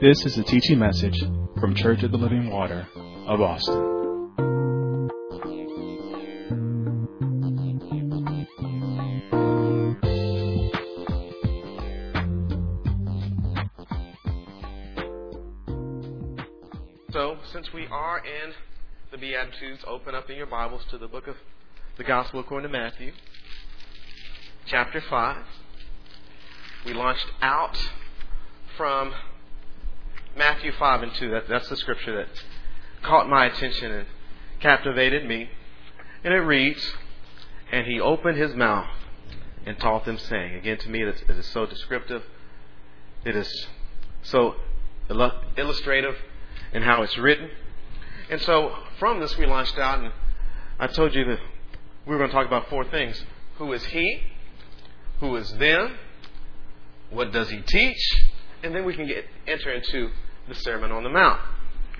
This is a teaching message from Church of the Living Water of Austin. So, since we are in the Beatitudes, open up in your Bibles to the book of the Gospel according to Matthew, chapter 5. We launched out from Matthew 5 and 2. That, that's the scripture that caught my attention and captivated me. And it reads, And he opened his mouth and taught them, saying, Again, to me, it is so descriptive. It is so illustrative in how it's written. And so from this, we launched out, and I told you that we were going to talk about four things. Who is he? Who is them? What does he teach? And then we can get enter into the Sermon on the Mount.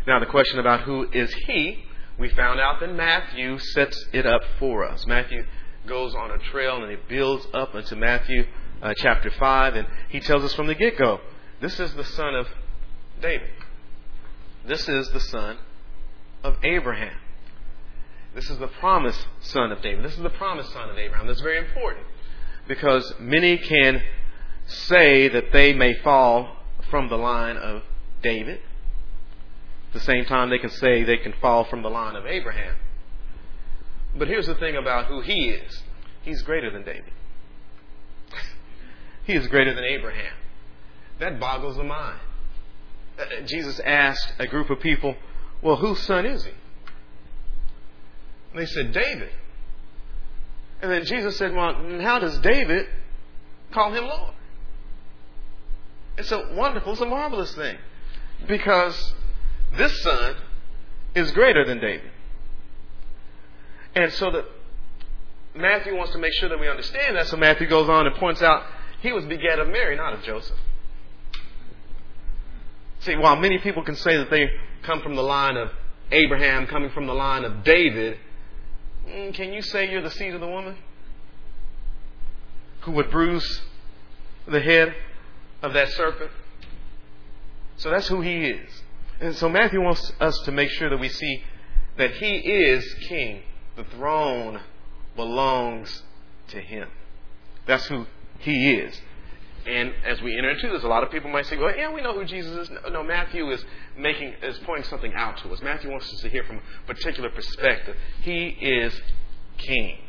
Now, the question about who is he, we found out that Matthew sets it up for us. Matthew goes on a trail and he builds up into Matthew uh, chapter 5, and he tells us from the get go this is the son of David. This is the son of Abraham. This is the promised son of David. This is the promised son of Abraham. That's very important because many can say that they may fall from the line of David. At the same time, they can say they can fall from the line of Abraham. But here's the thing about who he is he's greater than David, he is greater than Abraham. That boggles the mind. Uh, Jesus asked a group of people, Well, whose son is he? And they said, David. And then Jesus said, Well, how does David call him Lord? It's a wonderful, it's a marvelous thing. Because this son is greater than David. And so that Matthew wants to make sure that we understand that, so Matthew goes on and points out he was begat of Mary, not of Joseph. See, while many people can say that they come from the line of Abraham, coming from the line of David, mm, can you say you're the seed of the woman who would bruise the head of that serpent? So that's who he is. And so Matthew wants us to make sure that we see that he is king. The throne belongs to him. That's who he is. And as we enter into this, a lot of people might say, well, yeah, we know who Jesus is. No, Matthew is making, is pointing something out to us. Matthew wants us to hear from a particular perspective. He is king.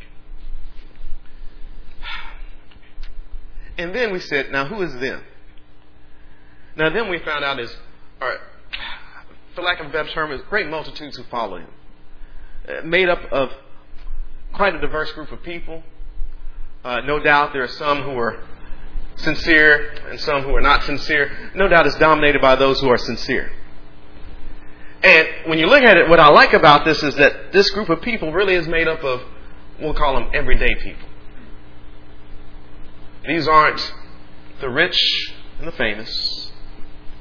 And then we said, now who is them? Now then we found out is, or, for lack of a better term, is great multitudes who follow him. Uh, made up of quite a diverse group of people. Uh, no doubt there are some who are sincere and some who are not sincere. No doubt it's dominated by those who are sincere. And when you look at it, what I like about this is that this group of people really is made up of, we'll call them everyday people. These aren't the rich and the famous.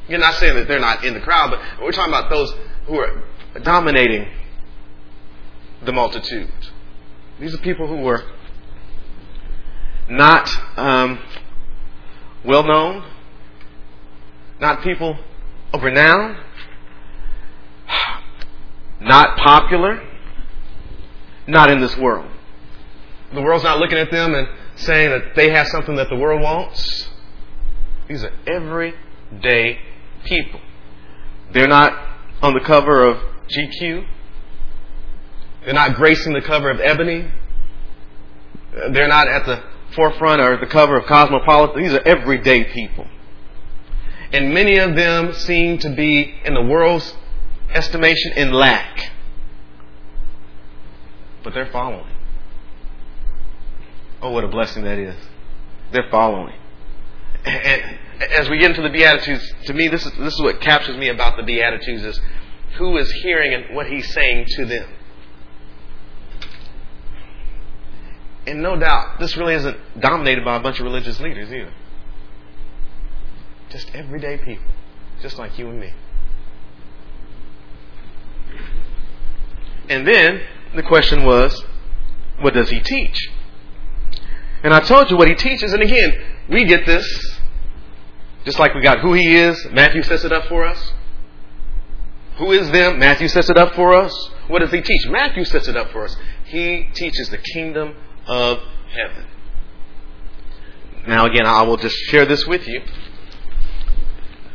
You're not saying that they're not in the crowd, but we're talking about those who are dominating the multitude. These are people who were not um, well known, not people of renown, not popular, not in this world. The world's not looking at them and saying that they have something that the world wants. These are everyday people. They're not on the cover of GQ. They're not gracing the cover of Ebony. They're not at the forefront or the cover of Cosmopolitan. These are everyday people. And many of them seem to be, in the world's estimation, in lack. But they're following. Oh, what a blessing that is. They're following. And as we get into the Beatitudes, to me, this is, this is what captures me about the Beatitudes is who is hearing and what he's saying to them. And no doubt, this really isn't dominated by a bunch of religious leaders either. Just everyday people, just like you and me. And then the question was, what does he teach? And I told you what he teaches, and again, we get this Just like we got who he is, Matthew sets it up for us. Who is them? Matthew sets it up for us. What does he teach? Matthew sets it up for us. He teaches the kingdom of heaven. Now, again, I will just share this with you.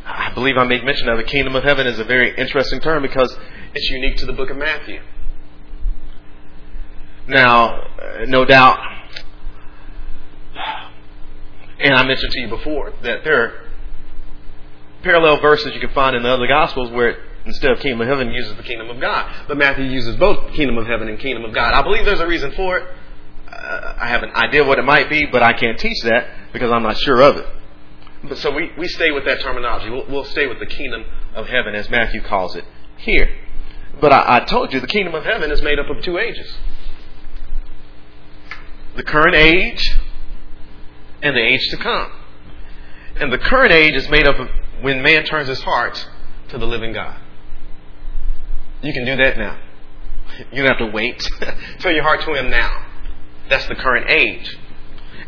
I believe I made mention of the kingdom of heaven is a very interesting term because it's unique to the book of Matthew. Now, no doubt, and I mentioned to you before that there are parallel verses you can find in the other Gospels where it, instead of kingdom of heaven uses the kingdom of God. But Matthew uses both kingdom of heaven and kingdom of God. I believe there's a reason for it. Uh, I have an idea what it might be, but I can't teach that because I'm not sure of it. But so we, we stay with that terminology. We'll, we'll stay with the kingdom of heaven as Matthew calls it here. But I, I told you the kingdom of heaven is made up of two ages the current age and the age to come. And the current age is made up of when man turns his heart to the living God. You can do that now. You don't have to wait. Turn your heart to Him now. That's the current age.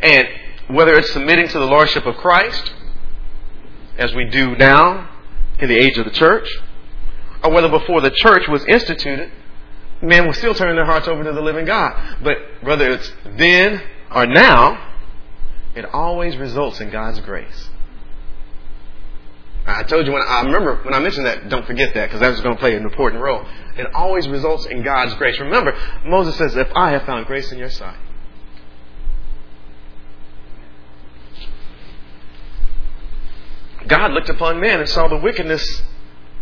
And whether it's submitting to the Lordship of Christ, as we do now in the age of the church, or whether before the church was instituted, men will still turn their hearts over to the living God. But whether it's then or now, it always results in God's grace. I told you when I remember when I mentioned that, don't forget that because that's going to play an important role. It always results in God's grace. Remember, Moses says, If I have found grace in your sight. God looked upon man and saw the wickedness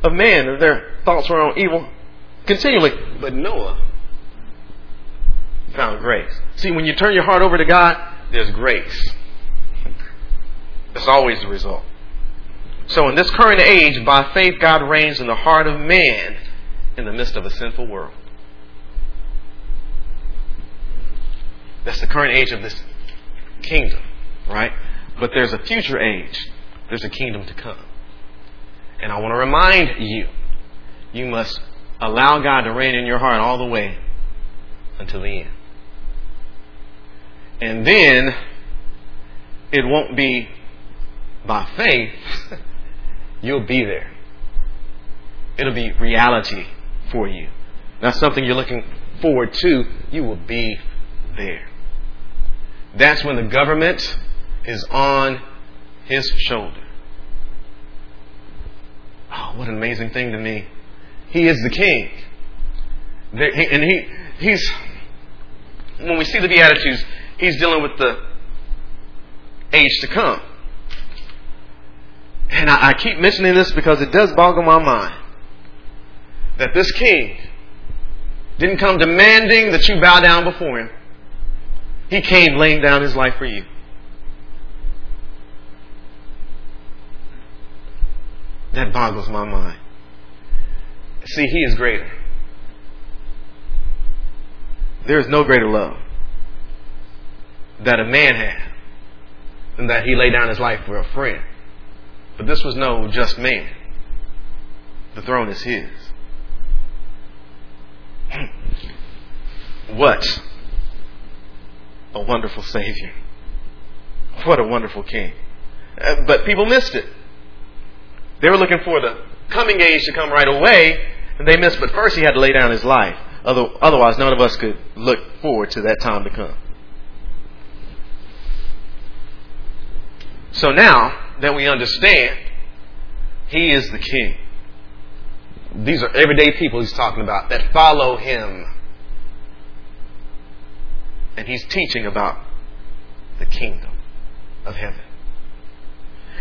of man, and their thoughts were on evil continually. But Noah found grace. See, when you turn your heart over to God, there's grace. That's always the result. So, in this current age, by faith, God reigns in the heart of man in the midst of a sinful world. That's the current age of this kingdom, right? But there's a future age, there's a kingdom to come. And I want to remind you, you must allow God to reign in your heart all the way until the end. And then it won't be by faith, you'll be there. It'll be reality for you. Not something you're looking forward to, you will be there. That's when the government is on his shoulder. Oh, what an amazing thing to me. He is the king. And he, he's, when we see the Beatitudes, he's dealing with the age to come. And I, I keep mentioning this because it does boggle my mind that this king didn't come demanding that you bow down before him. He came laying down his life for you. That boggles my mind. See, he is greater. There is no greater love that a man had than that he laid down his life for a friend. But this was no just man. The throne is his. What a wonderful Savior. What a wonderful King. Uh, but people missed it. They were looking for the coming age to come right away, and they missed. But first, he had to lay down his life. Otherwise, none of us could look forward to that time to come. So now that we understand, he is the king. These are everyday people he's talking about that follow him. And he's teaching about the kingdom of heaven.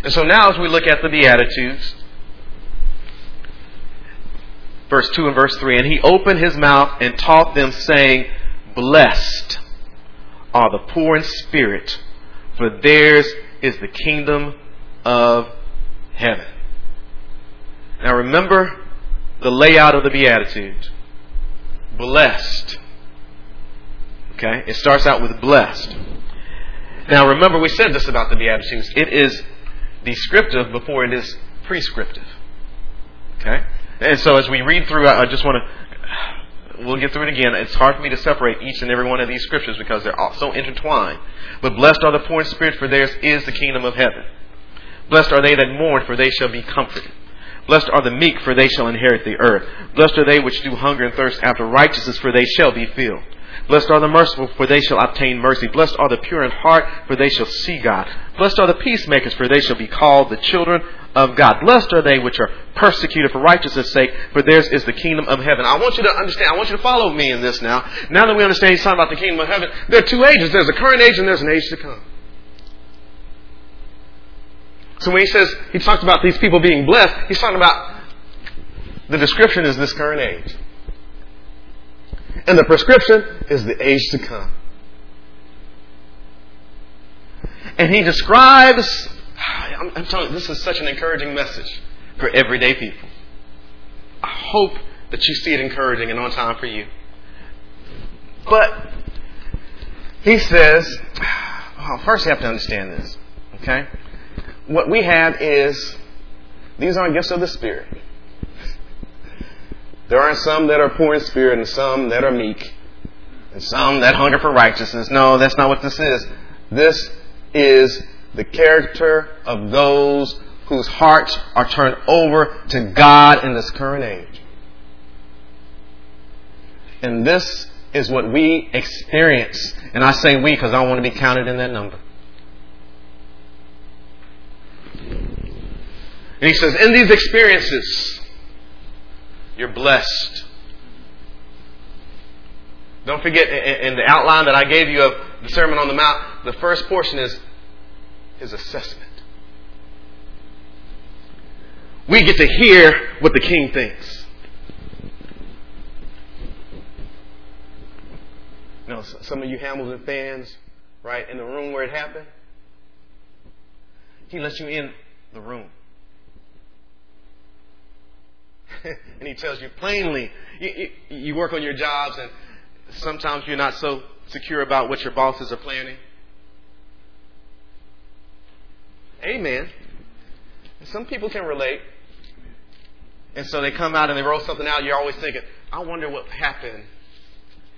And so now, as we look at the Beatitudes, verse 2 and verse 3, and he opened his mouth and taught them, saying, Blessed are the poor in spirit, for theirs is the kingdom of heaven. Now remember the layout of the Beatitudes. Blessed. Okay? It starts out with blessed. Now remember, we said this about the Beatitudes. It is descriptive before it is prescriptive. Okay? And so as we read through, I just want to, we'll get through it again. It's hard for me to separate each and every one of these scriptures because they're all so intertwined. But blessed are the poor in spirit, for theirs is the kingdom of heaven. Blessed are they that mourn, for they shall be comforted. Blessed are the meek, for they shall inherit the earth. Blessed are they which do hunger and thirst after righteousness, for they shall be filled. Blessed are the merciful, for they shall obtain mercy. Blessed are the pure in heart, for they shall see God. Blessed are the peacemakers, for they shall be called the children of God. Blessed are they which are persecuted for righteousness' sake, for theirs is the kingdom of heaven. I want you to understand, I want you to follow me in this now. Now that we understand he's talking about the kingdom of heaven, there are two ages. There's a current age and there's an age to come. So when he says, he talks about these people being blessed, he's talking about the description is this current age. And the prescription is the age to come. And he describes, I'm, I'm telling you, this is such an encouraging message for everyday people. I hope that you see it encouraging and on time for you. But he says, well, first you have to understand this, okay? What we have is, these aren't gifts of the Spirit. There aren't some that are poor in spirit and some that are meek and some that hunger for righteousness. No, that's not what this is. This is the character of those whose hearts are turned over to God in this current age. And this is what we experience. And I say we because I don't want to be counted in that number. And he says, in these experiences, you're blessed. Don't forget, in the outline that I gave you of the Sermon on the Mount, the first portion is his assessment. We get to hear what the king thinks. Know, some of you Hamilton fans, right, in the room where it happened, he lets you in the room. and he tells you plainly, you, you, work on your jobs and sometimes you're not so secure about what your bosses are planning. Amen. Some people can relate. And so they come out and they roll something out. You're always thinking, I wonder what happened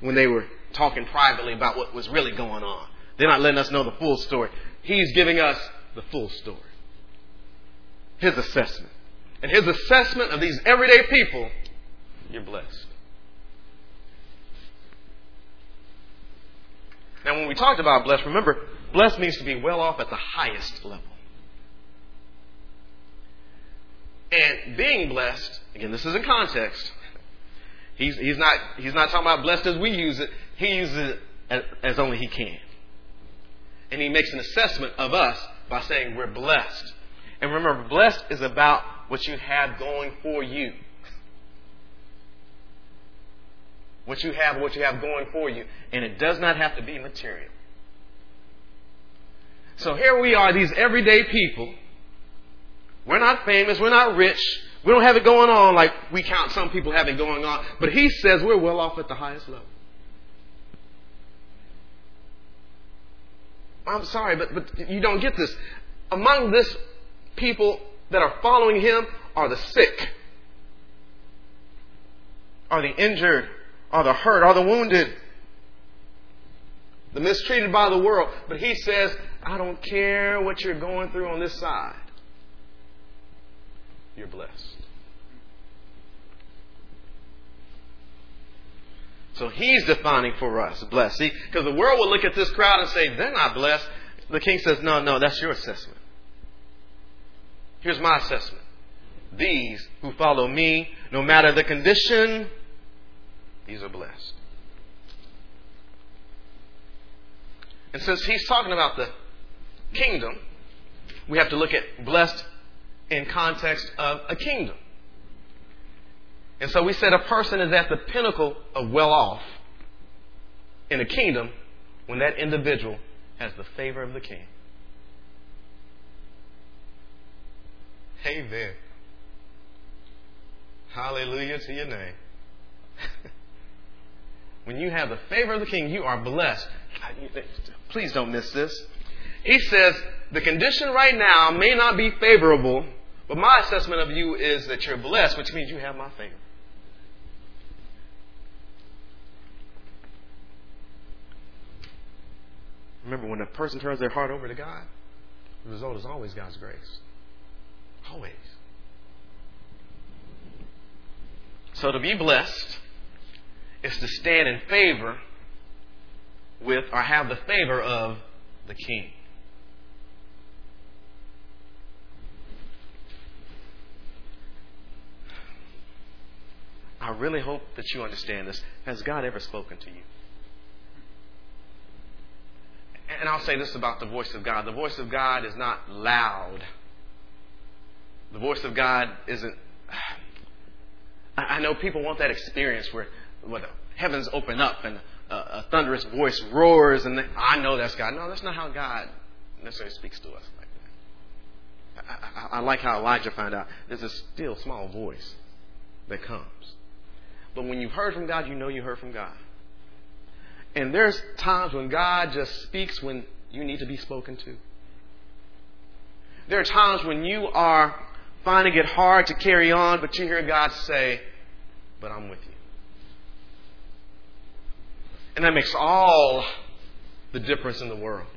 when they were talking privately about what was really going on. They're not letting us know the full story. He's giving us the full story. His assessment and his assessment of these everyday people, you're blessed. Now, when we talked about blessed, remember, blessed means to be well off at the highest level. And being blessed, again, this is in context. He's, he's, not, he's not talking about blessed as we use it. He uses it as, as only he can. And he makes an assessment of us by saying we're blessed. And remember, blessed is about what you have going for you. What you have, what you have going for you. And it does not have to be material. So here we are, these everyday people. We're not famous, we're not rich, we don't have it going on like we count some people have it going on. But he says we're well off at the highest level. I'm sorry, but, but you don't get this. Among this people that are following him are the sick, are the injured, are the hurt, are the wounded, the mistreated by the world. But he says, I don't care what you're going through on this side. You're blessed. So he's defining for us blessed. See, because the world will look at this crowd and say, they're not blessed. The king says, no, no, that's your assessment. Here's my assessment. These who follow me, no matter the condition, these are blessed. And since he's talking about the kingdom, we have to look at blessed in context of a kingdom. And so we said a person is at the pinnacle of well off in a kingdom when that individual has the favor of the king. Amen. Hallelujah to your name. when you have the favor of the king, you are blessed. Please don't miss this. He says, the condition right now may not be favorable, but my assessment of you is that you're blessed, which means you have my favor. Remember, when a person turns their heart over to God, the result is always God's grace. Always. So to be blessed is to stand in favor with or have the favor of the king. I really hope that you understand this. Has God ever spoken to you? And I'll say this about the voice of God the voice of God is not loud. The voice of God isn't. I know people want that experience where, where the heavens open up and a, a thunderous voice roars, and I know that's God. No, that's not how God necessarily speaks to us like that. I, I, I like how Elijah found out there's a still small voice that comes. But when you've heard from God, you know you heard from God. And there's times when God just speaks when you need to be spoken to. There are times when you are finding it hard to carry on, but you hear God say, But I'm with you. And that makes all the difference in the world.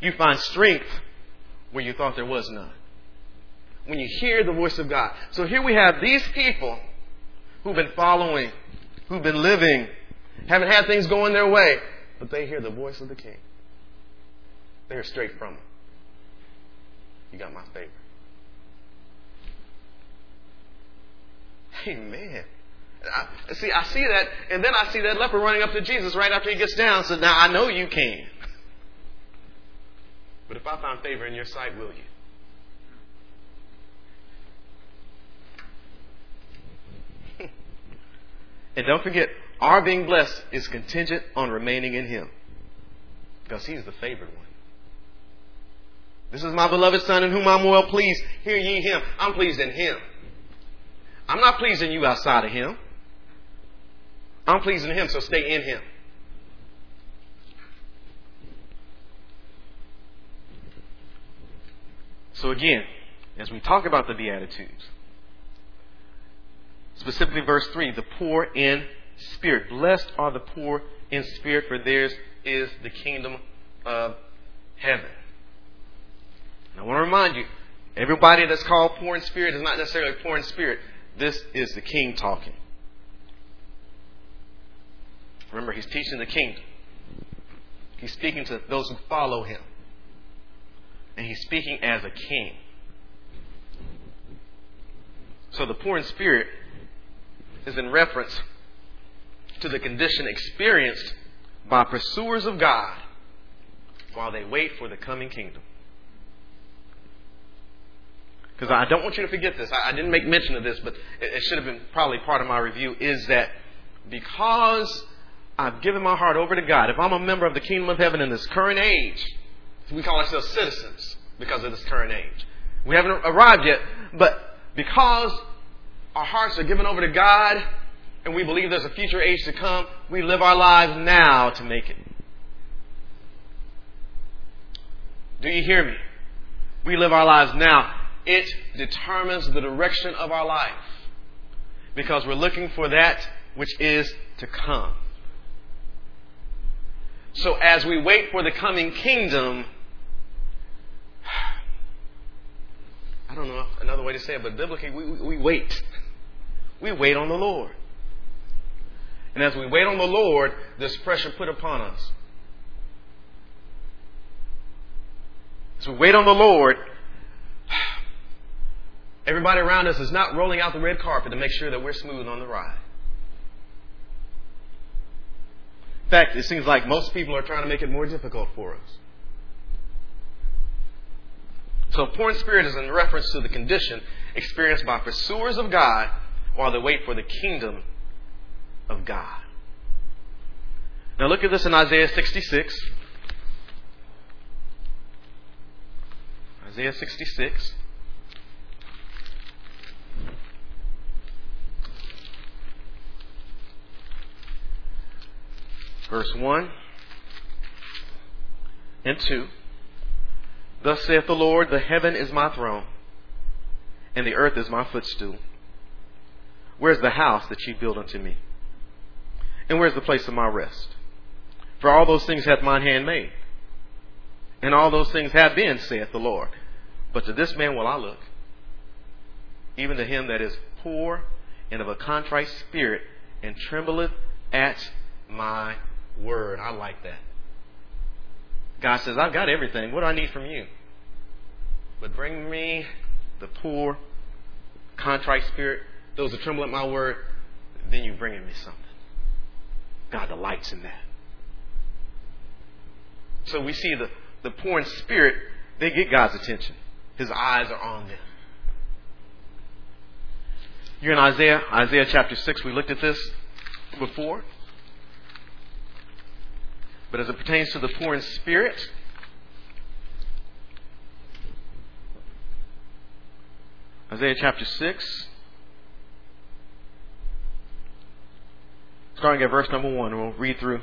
You find strength where you thought there was none. When you hear the voice of God. So here we have these people who've been following, who've been living, haven't had things going their way, but they hear the voice of the King. They are straight from him. You got my favor. Amen. I, see, I see that, and then I see that leper running up to Jesus right after he gets down. So now I know you can. But if I found favor in your sight, will you? and don't forget, our being blessed is contingent on remaining in Him. Because He's the favored one. This is my beloved Son in whom I'm well pleased. Hear ye Him. I'm pleased in Him. I'm not pleasing you outside of Him. I'm pleasing Him, so stay in Him. So again, as we talk about the Beatitudes, specifically verse 3, the poor in spirit. Blessed are the poor in spirit, for theirs is the kingdom of heaven. I want to remind you, everybody that's called poor in spirit is not necessarily poor in spirit. This is the king talking. Remember, he's teaching the kingdom. He's speaking to those who follow him. And he's speaking as a king. So the poor in spirit is in reference to the condition experienced by pursuers of God while they wait for the coming kingdom. Because I don't want you to forget this. I didn't make mention of this, but it should have been probably part of my review. Is that because I've given my heart over to God. If I'm a member of the kingdom of heaven in this current age, we call ourselves citizens because of this current age. We haven't arrived yet, but because our hearts are given over to God and we believe there's a future age to come, we live our lives now to make it. Do you hear me? We live our lives now. It determines the direction of our life because we're looking for that which is to come. So as we wait for the coming kingdom, I don't know another way to say it, but biblically, we, we wait. We wait on the Lord. And as we wait on the Lord, there's pressure put upon us. As we wait on the Lord, everybody around us is not rolling out the red carpet to make sure that we're smooth on the ride. In fact, it seems like most people are trying to make it more difficult for us. So, poor spirit is in reference to the condition experienced by pursuers of God while they wait for the kingdom of God. Now, look at this in Isaiah 66. Isaiah 66. Verse 1 and 2. Thus saith the Lord, The heaven is my throne, and the earth is my footstool. Where's the house that ye build unto me? And where's the place of my rest? For all those things hath mine hand made. And all those things have been, saith the Lord. But to this man will I look, even to him that is poor and of a contrite spirit, and trembleth at my word. I like that. God says, I've got everything. What do I need from you? But bring me the poor, contrite spirit, those that tremble at my word, then you're bringing me something. God delights in that. So we see the, the poor in spirit, they get God's attention. His eyes are on them. You're in Isaiah, Isaiah chapter 6. We looked at this before. But as it pertains to the poor in spirit, Isaiah chapter 6, starting at verse number 1, we'll read through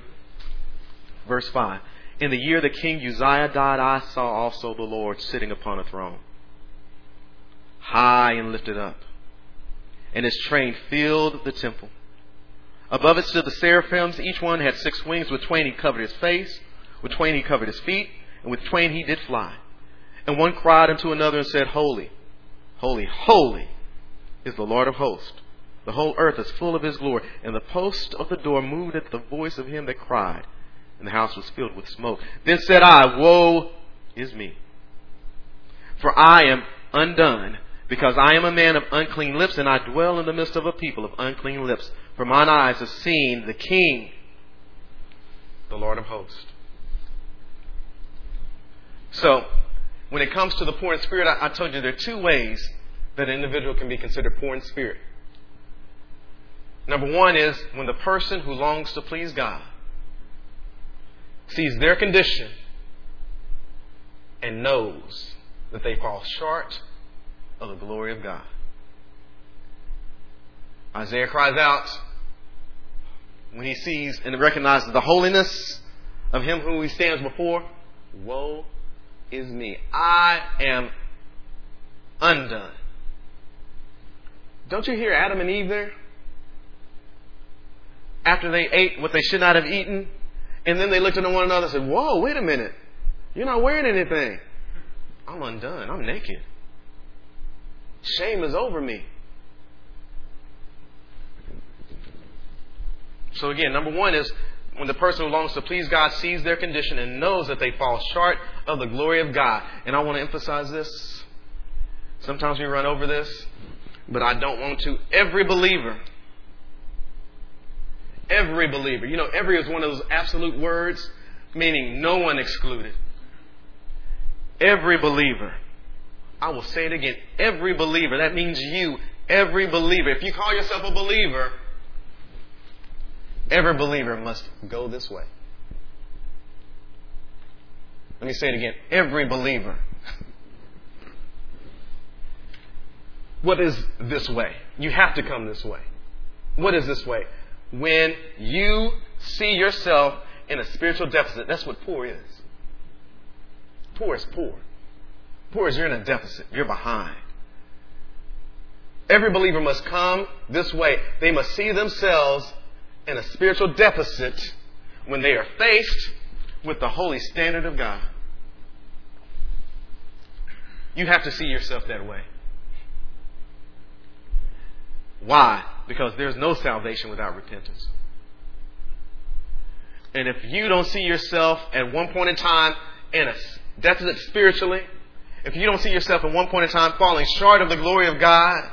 verse 5. In the year that King Uzziah died, I saw also the Lord sitting upon a throne, high and lifted up, and his train filled the temple. Above it stood the seraphims. Each one had six wings. With twain he covered his face, with twain he covered his feet, and with twain he did fly. And one cried unto another and said, Holy, holy, holy is the Lord of hosts. The whole earth is full of his glory. And the post of the door moved at the voice of him that cried and the house was filled with smoke. Then said I, Woe is me! For I am undone, because I am a man of unclean lips, and I dwell in the midst of a people of unclean lips. For mine eyes have seen the King, the Lord of hosts. So, when it comes to the poor in spirit, I, I told you there are two ways that an individual can be considered poor in spirit. Number one is when the person who longs to please God sees their condition and knows that they fall short of the glory of God. Isaiah cries out when he sees and recognizes the holiness of him who he stands before Woe is me. I am undone. Don't you hear Adam and Eve there? After they ate what they should not have eaten, and then they looked at one another and said, Whoa, wait a minute. You're not wearing anything. I'm undone. I'm naked. Shame is over me. So, again, number one is when the person who longs to please God sees their condition and knows that they fall short of the glory of God. And I want to emphasize this. Sometimes we run over this, but I don't want to. Every believer Every believer. You know, every is one of those absolute words, meaning no one excluded. Every believer. I will say it again. Every believer. That means you. Every believer. If you call yourself a believer, every believer must go this way. Let me say it again. Every believer. What is this way? You have to come this way. What is this way? when you see yourself in a spiritual deficit. That's what poor is. Poor is poor. Is you're in a deficit. You're behind. Every believer must come this way. They must see themselves in a spiritual deficit when they are faced with the holy standard of God. You have to see yourself that way. Why? Because there's no salvation without repentance. And if you don't see yourself at one point in time in a deficit spiritually, if you don't see yourself at one point in time falling short of the glory of God,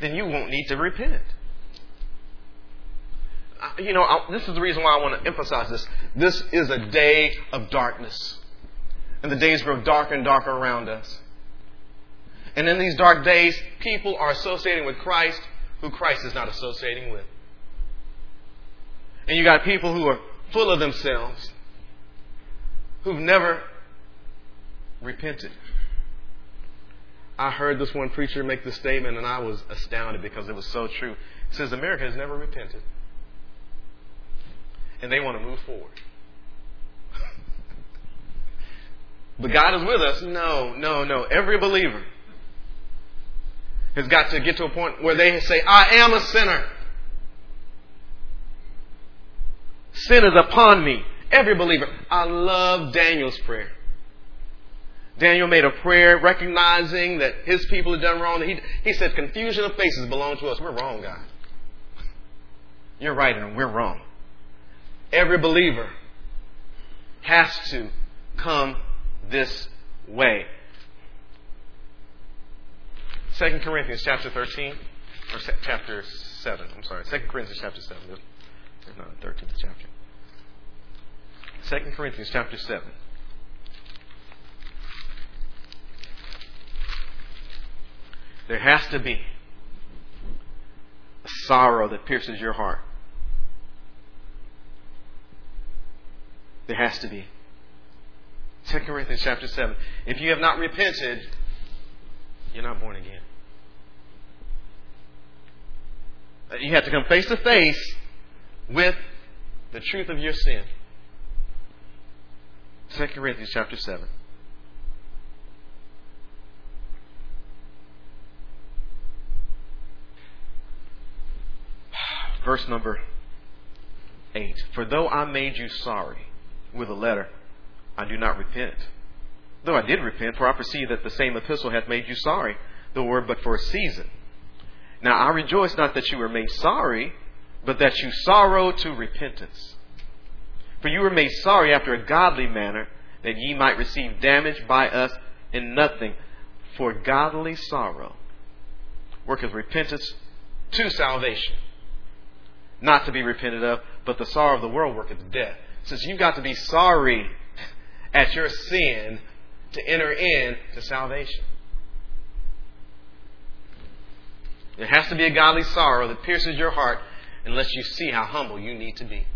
then you won't need to repent. You know, this is the reason why I want to emphasize this. This is a day of darkness. And the days grow darker and darker around us. And in these dark days, people are associating with Christ who Christ is not associating with. And you got people who are full of themselves, who've never repented. I heard this one preacher make the statement, and I was astounded because it was so true. He says, America has never repented. And they want to move forward. but God is with us. No, no, no. Every believer has got to get to a point where they say, I am a sinner. Sin is upon me. Every believer. I love Daniel's prayer. Daniel made a prayer recognizing that his people had done wrong. He, he said, Confusion of faces belong to us. We're wrong, God. You're right, and we're wrong. Every believer has to come this way. 2 Corinthians chapter 13, or chapter 7, I'm sorry, 2 Corinthians chapter 7. There's not a 13th chapter. 2 Corinthians chapter 7. There has to be a sorrow that pierces your heart. There has to be. 2 Corinthians chapter 7. If you have not repented, you're not born again. You have to come face to face with the truth of your sin. 2 Corinthians chapter 7. Verse number 8. For though I made you sorry with a letter, I do not repent. Though I did repent, for I perceive that the same epistle hath made you sorry, though were but for a season. Now I rejoice not that you were made sorry, but that you sorrow to repentance. For you were made sorry after a godly manner, that ye might receive damage by us in nothing. For godly sorrow worketh repentance to salvation not to be repented of, but the sorrow of the world worketh death. Since you've got to be sorry at your sin to enter in to salvation. There has to be a godly sorrow that pierces your heart and lets you see how humble you need to be.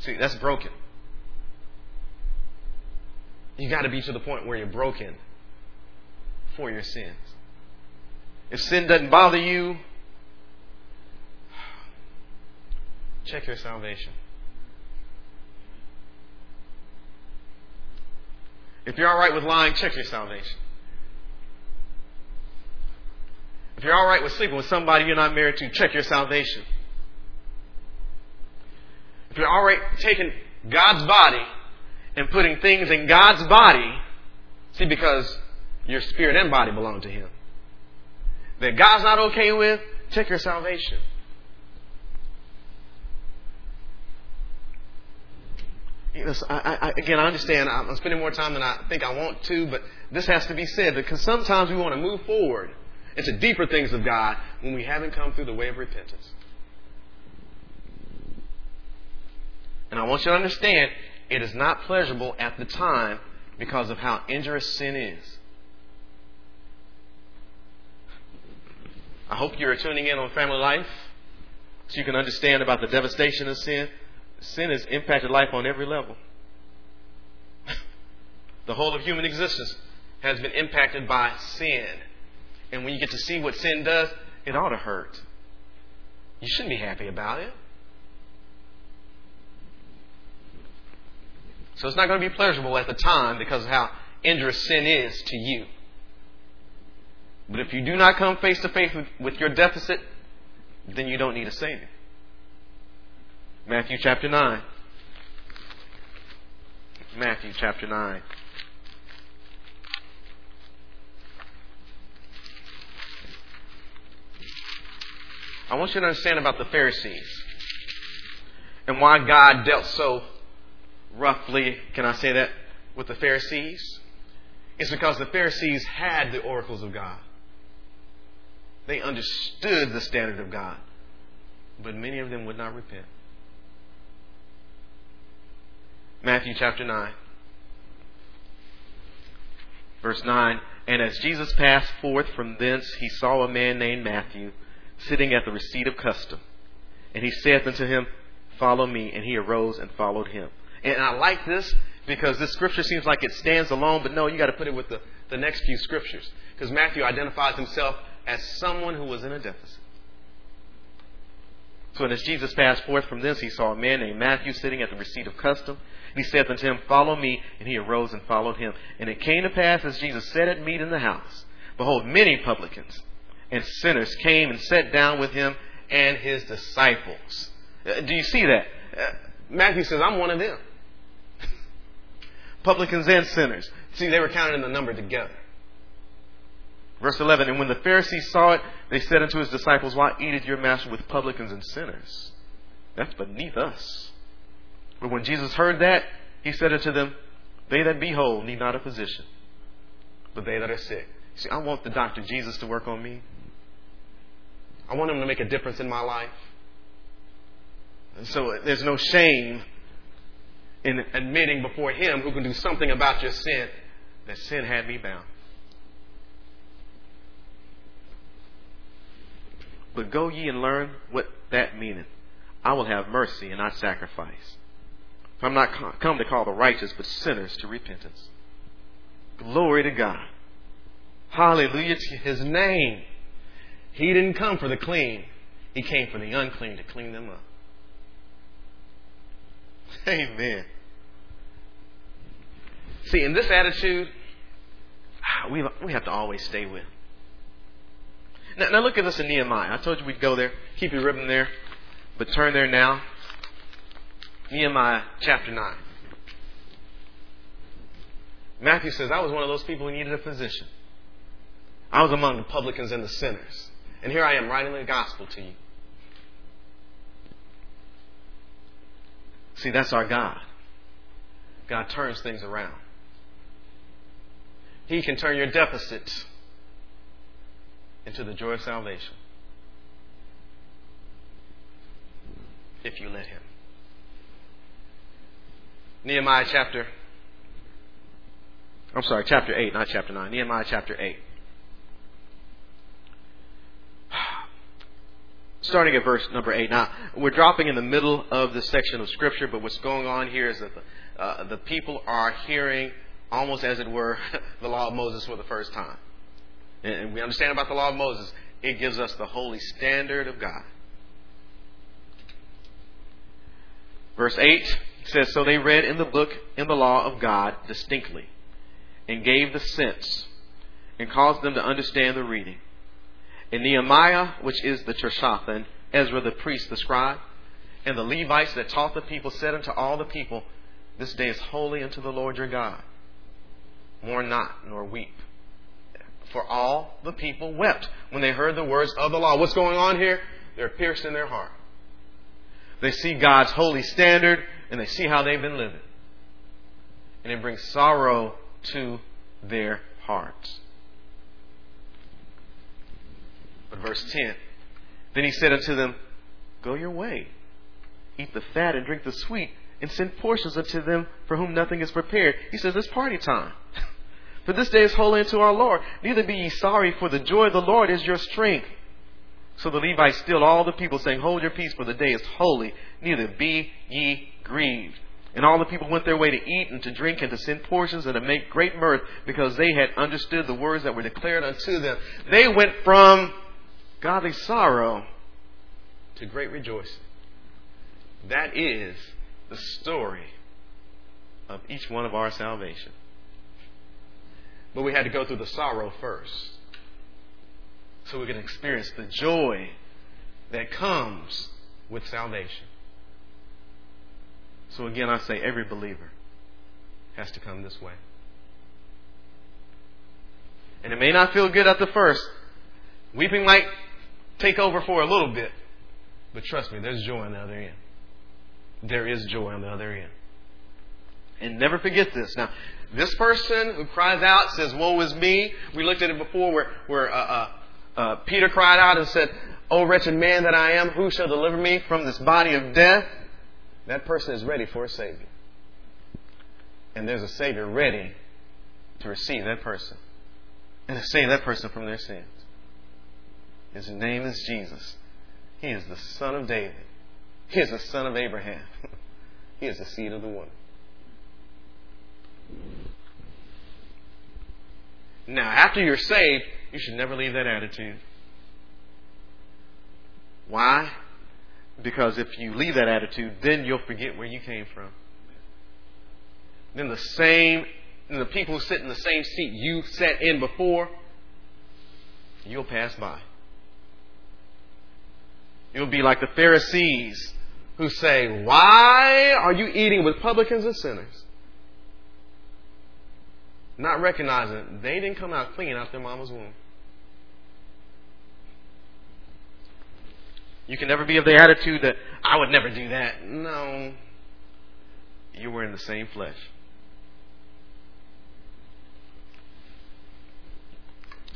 See, that's broken. You've got to be to the point where you're broken for your sins. If sin doesn't bother you, Check your salvation. If you're all right with lying, check your salvation. If you're all right with sleeping with somebody you're not married to, check your salvation. If you're all right taking God's body and putting things in God's body, see, because your spirit and body belong to Him, that God's not okay with, check your salvation. You know, I, I, again, I understand I'm spending more time than I think I want to, but this has to be said because sometimes we want to move forward into deeper things of God when we haven't come through the way of repentance. And I want you to understand it is not pleasurable at the time because of how injurious sin is. I hope you're tuning in on family life so you can understand about the devastation of sin sin has impacted life on every level. the whole of human existence has been impacted by sin. And when you get to see what sin does, it ought to hurt. You shouldn't be happy about it. So it's not going to be pleasurable at the time because of how injurious sin is to you. But if you do not come face to face with your deficit, then you don't need a Savior. Matthew chapter 9. Matthew chapter 9. I want you to understand about the Pharisees and why God dealt so roughly, can I say that, with the Pharisees. It's because the Pharisees had the oracles of God. They understood the standard of God. But many of them would not repent. Matthew chapter 9. Verse 9 And as Jesus passed forth from thence, he saw a man named Matthew sitting at the receipt of custom. And he saith unto him, Follow me. And he arose and followed him. And I like this because this scripture seems like it stands alone, but no, you got to put it with the, the next few scriptures. Because Matthew identifies himself as someone who was in a deficit. So, and as Jesus passed forth from thence, he saw a man named Matthew sitting at the receipt of custom. And he saith unto him, Follow me. And he arose and followed him. And it came to pass, as Jesus sat at meat in the house, behold, many publicans and sinners came and sat down with him and his disciples. Uh, do you see that? Uh, Matthew says, I'm one of them. publicans and sinners. See, they were counted in the number together. Verse 11, and when the Pharisees saw it, they said unto his disciples, Why eateth your master with publicans and sinners? That's beneath us. But when Jesus heard that, he said unto them, They that be whole need not a physician, but they that are sick. See, I want the doctor Jesus to work on me. I want him to make a difference in my life. And so uh, there's no shame in admitting before him who can do something about your sin that sin had me bound. But go ye and learn what that meaneth. I will have mercy and not sacrifice. I'm not come to call the righteous, but sinners to repentance. Glory to God. Hallelujah to his name. He didn't come for the clean. He came for the unclean to clean them up. Amen. See, in this attitude, ah, we, we have to always stay with. Now, now look at this in Nehemiah. I told you we'd go there. Keep your ribbon there. But turn there now. Nehemiah chapter 9. Matthew says, I was one of those people who needed a physician. I was among the publicans and the sinners. And here I am writing the gospel to you. See, that's our God. God turns things around. He can turn your deficits into the joy of salvation if you let Him. Nehemiah chapter, I'm sorry, chapter 8, not chapter 9. Nehemiah chapter 8. Starting at verse number 8. Now, we're dropping in the middle of this section of Scripture, but what's going on here is that the, uh, the people are hearing, almost as it were, the law of Moses for the first time and we understand about the law of Moses, it gives us the holy standard of God. Verse 8 says, So they read in the book in the law of God distinctly, and gave the sense, and caused them to understand the reading. And Nehemiah, which is the Tirshatha, and Ezra the priest, the scribe, and the Levites that taught the people, said unto all the people, This day is holy unto the Lord your God. Mourn not, nor weep. For all the people wept when they heard the words of the law. What's going on here? They're pierced in their heart. They see God's holy standard and they see how they've been living. And it brings sorrow to their hearts. But verse 10 Then he said unto them, Go your way, eat the fat and drink the sweet, and send portions unto them for whom nothing is prepared. He says, It's party time. For this day is holy unto our Lord. Neither be ye sorry, for the joy of the Lord is your strength. So the Levites stilled all the people, saying, Hold your peace, for the day is holy. Neither be ye grieved. And all the people went their way to eat and to drink and to send portions and to make great mirth, because they had understood the words that were declared unto them. They went from godly sorrow to great rejoicing. That is the story of each one of our salvation. But we had to go through the sorrow first. So we can experience the joy that comes with salvation. So again, I say every believer has to come this way. And it may not feel good at the first. Weeping might take over for a little bit. But trust me, there's joy on the other end. There is joy on the other end. And never forget this. Now, this person who cries out says, Woe is me. We looked at it before where, where uh, uh, uh, Peter cried out and said, O wretched man that I am, who shall deliver me from this body of death? That person is ready for a Savior. And there's a Savior ready to receive that person and to save that person from their sins. His name is Jesus. He is the son of David. He is the son of Abraham. he is the seed of the woman. Now, after you're saved, you should never leave that attitude. Why? Because if you leave that attitude, then you'll forget where you came from. Then the same, the people who sit in the same seat you sat in before, you'll pass by. You'll be like the Pharisees who say, Why are you eating with publicans and sinners? not recognizing they didn't come out clean out their mama's womb. You can never be of the attitude that I would never do that. No. You were in the same flesh.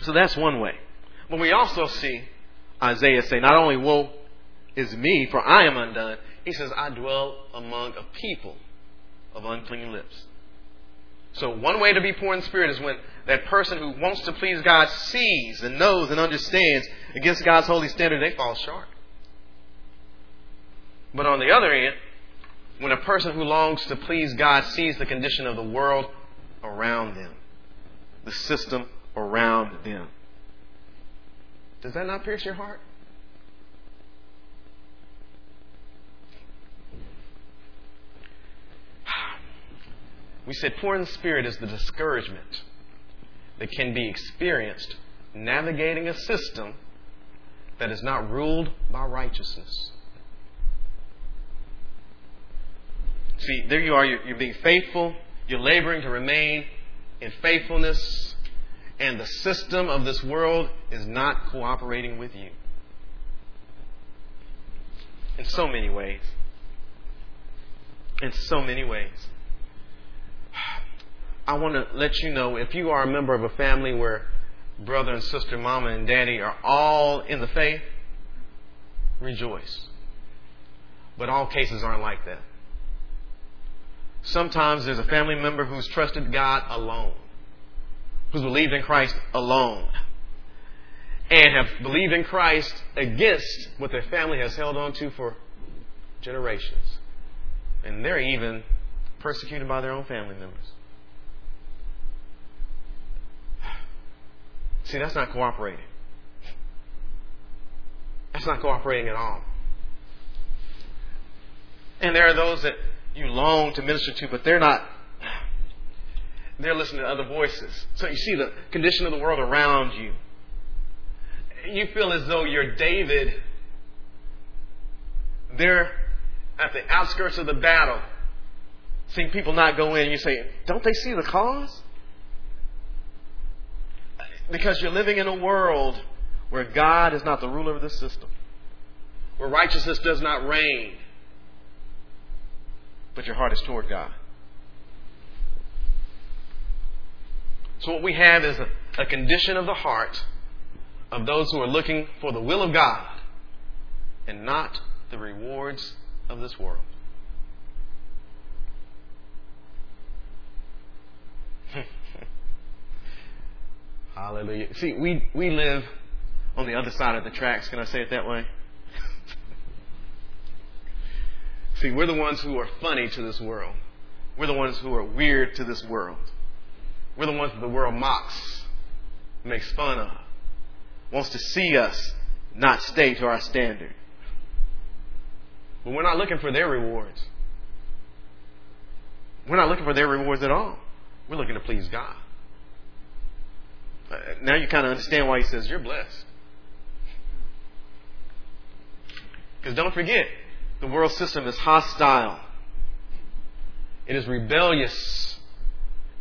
So that's one way. But we also see Isaiah say, Not only woe is me, for I am undone, he says, I dwell among a people of unclean lips. So one way to be poor in spirit is when that person who wants to please God sees and knows and understands against God's holy standard, they fall short. But on the other end, when a person who longs to please God sees the condition of the world around them, the system around them, does that not pierce your heart? We said poor in spirit is the discouragement that can be experienced navigating a system that is not ruled by righteousness. See, there you are, you're, you're being faithful, you're laboring to remain in faithfulness, and the system of this world is not cooperating with you. In so many ways. In so many ways. I want to let you know if you are a member of a family where brother and sister, mama and daddy are all in the faith, rejoice. But all cases aren't like that. Sometimes there's a family member who's trusted God alone who's believed in Christ alone and have believed in Christ against what their family has held on to for generations. And they're even persecuted by their own family members. See, that's not cooperating. That's not cooperating at all. And there are those that you long to minister to, but they're not they're listening to other voices. So you see the condition of the world around you. You feel as though you're David. They're at the outskirts of the battle, seeing people not go in. You say, Don't they see the cause? Because you're living in a world where God is not the ruler of the system, where righteousness does not reign, but your heart is toward God. So, what we have is a, a condition of the heart of those who are looking for the will of God and not the rewards of this world. Hallelujah. See, we, we live on the other side of the tracks. Can I say it that way? See, we're the ones who are funny to this world. We're the ones who are weird to this world. We're the ones that the world mocks, makes fun of, wants to see us not stay to our standard. But we're not looking for their rewards. We're not looking for their rewards at all. We're looking to please God. Uh, now you kind of understand why he says you're blessed. Because don't forget, the world system is hostile. It is rebellious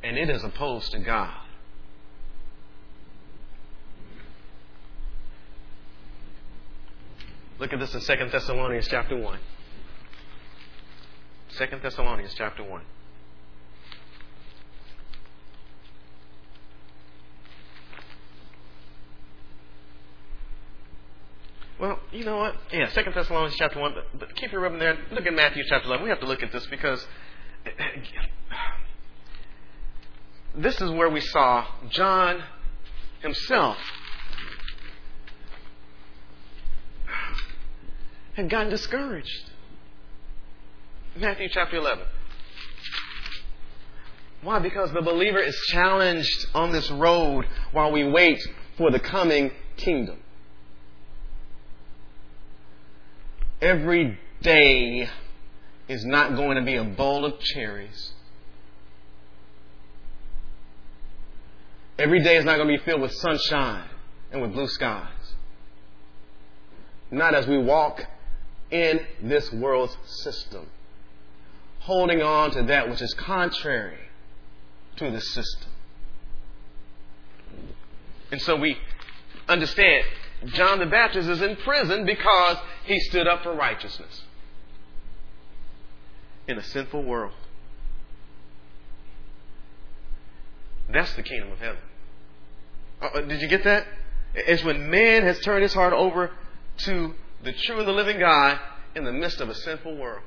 and it is opposed to God. Look at this in 2 Thessalonians chapter 1. 2 Thessalonians chapter 1. Well, you know what? Yeah, Second Thessalonians chapter one. But, but keep your rubbing there. Look at Matthew chapter eleven. We have to look at this because this is where we saw John himself had gotten discouraged. Matthew chapter 11. Why? Because the believer is challenged on this road while we wait for the coming kingdom. Every day is not going to be a bowl of cherries. Every day is not going to be filled with sunshine and with blue skies. Not as we walk in this world's system, holding on to that which is contrary to the system. And so we understand John the Baptist is in prison because he stood up for righteousness in a sinful world. That's the kingdom of heaven. Uh, did you get that? It's when man has turned his heart over to the true and the living God in the midst of a sinful world.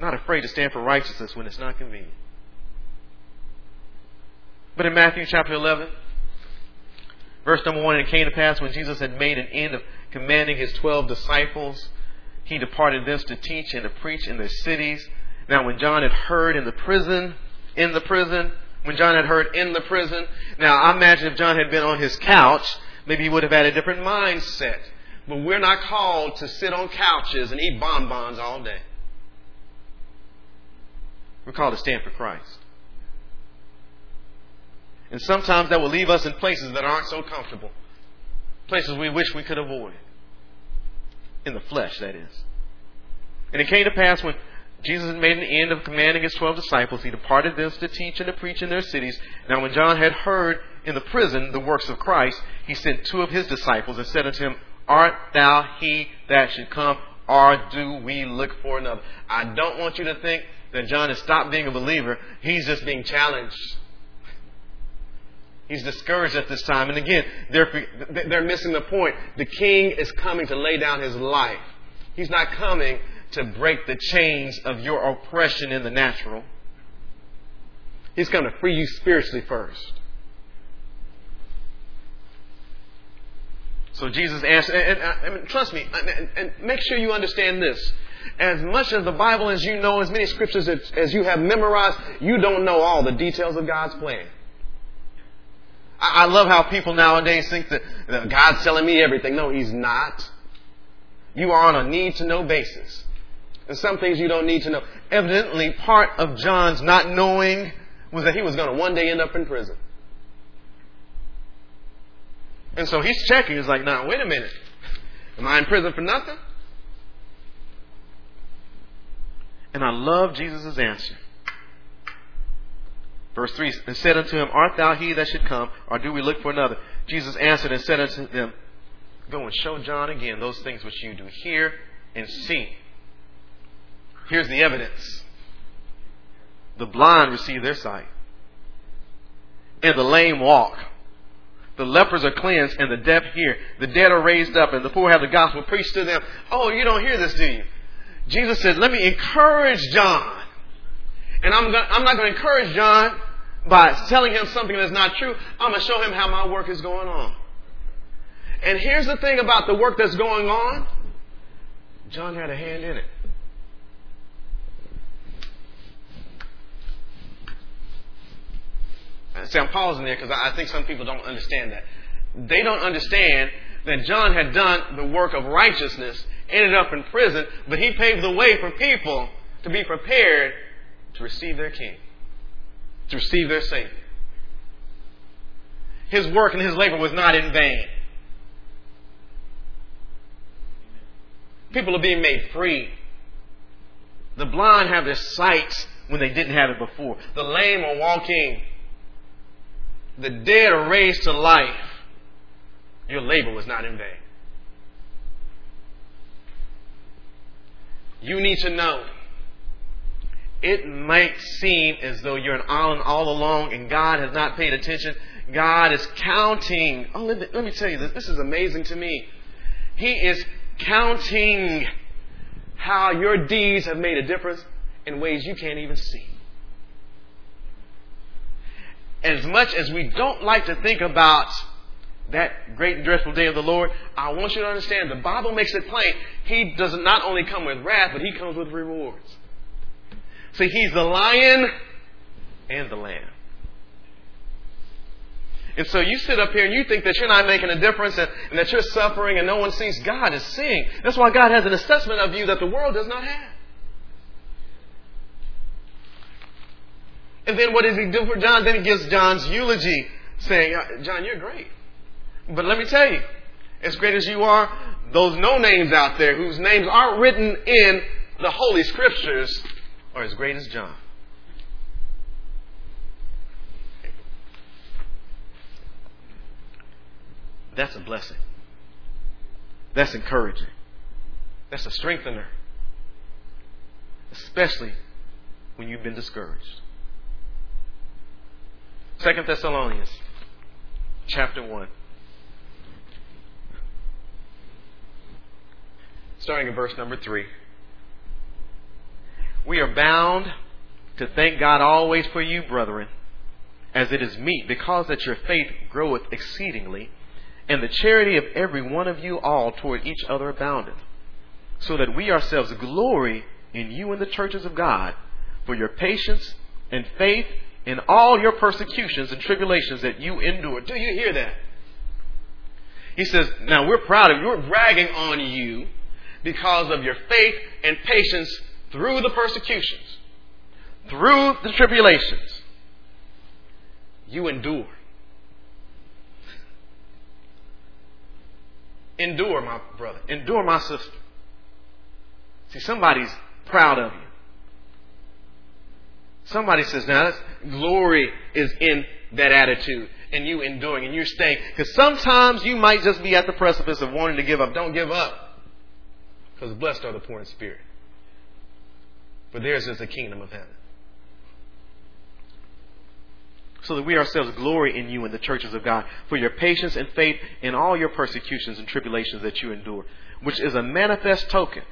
Not afraid to stand for righteousness when it's not convenient. But in Matthew chapter 11, verse number 1, it came to pass when Jesus had made an end of commanding his twelve disciples, he departed thence to teach and to preach in their cities. Now, when John had heard in the prison, in the prison, when John had heard in the prison, now I imagine if John had been on his couch, maybe he would have had a different mindset. But we're not called to sit on couches and eat bonbons all day. We're called to stand for Christ. And sometimes that will leave us in places that aren't so comfortable. Places we wish we could avoid. In the flesh, that is. And it came to pass when Jesus had made an end of commanding his twelve disciples, he departed thence to teach and to preach in their cities. Now when John had heard in the prison the works of Christ, he sent two of his disciples and said unto him, Art thou he that should come, or do we look for another? I don't want you to think that John has stopped being a believer. He's just being challenged. He's discouraged at this time. And again, they're, they're missing the point. The king is coming to lay down his life. He's not coming to break the chains of your oppression in the natural. He's coming to free you spiritually first. So Jesus asked, and, and, and trust me, and, and, make sure you understand this. As much as the Bible as you know, as many scriptures as, as you have memorized, you don't know all the details of God's plan. I, I love how people nowadays think that, that God's telling me everything. No, He's not. You are on a need to know basis. And some things you don't need to know. Evidently, part of John's not knowing was that he was going to one day end up in prison. And so he's checking. He's like, now, wait a minute. Am I in prison for nothing? And I love Jesus' answer. Verse 3 and said unto him, Art thou he that should come, or do we look for another? Jesus answered and said unto them, Go and show John again those things which you do hear and see. Here's the evidence the blind receive their sight, and the lame walk. The lepers are cleansed, and the deaf hear. The dead are raised up, and the poor have the gospel preached to them. Oh, you don't hear this, do you? Jesus said, Let me encourage John. And I'm, I'm not going to encourage John by telling him something that's not true. I'm going to show him how my work is going on. And here's the thing about the work that's going on John had a hand in it. See, I'm pausing there because I think some people don't understand that. They don't understand that John had done the work of righteousness, ended up in prison, but he paved the way for people to be prepared to receive their King, to receive their Savior. His work and his labor was not in vain. People are being made free. The blind have their sight when they didn't have it before. The lame are walking. The dead are raised to life. Your labor was not in vain. You need to know it might seem as though you're an island all along and God has not paid attention. God is counting. Oh, let me, let me tell you this. This is amazing to me. He is counting how your deeds have made a difference in ways you can't even see. As much as we don't like to think about that great and dreadful day of the Lord, I want you to understand the Bible makes it plain. He does not only come with wrath, but He comes with rewards. See, He's the lion and the lamb. And so you sit up here and you think that you're not making a difference and, and, that you're suffering and no one sees. God is seeing. That's why God has an assessment of you that the world does not have. And then what does he do for John? Then he gives John's eulogy, saying, uh, John, you're great. But let me tell you, as great as you are, those no names out there whose names aren't written in the Holy Scriptures are as great as John. That's a blessing. That's encouraging. That's a strengthener. Especially when you've been discouraged. Second Thessalonians chapter 1. Starting in verse number 3. We are bound to thank God always for you, brethren, as it is meet, because that your faith groweth exceedingly, and the charity of every one of you all toward each other aboundeth, so that we ourselves glory in you and the churches of God for your patience and faith in all your persecutions and tribulations that you endure. Do you hear that? He says, Now we're proud of you, we're bragging on you because of your faith and patience through the persecutions, through the tribulations. You endure. Endure, my brother. Endure, my sister. See, somebody's proud of you. Somebody says, now, glory is in that attitude and you enduring and you're staying. Because sometimes you might just be at the precipice of wanting to give up. Don't give up. Because blessed are the poor in spirit. For theirs is the kingdom of heaven. So that we ourselves glory in you and the churches of God for your patience and faith in all your persecutions and tribulations that you endure, which is a manifest token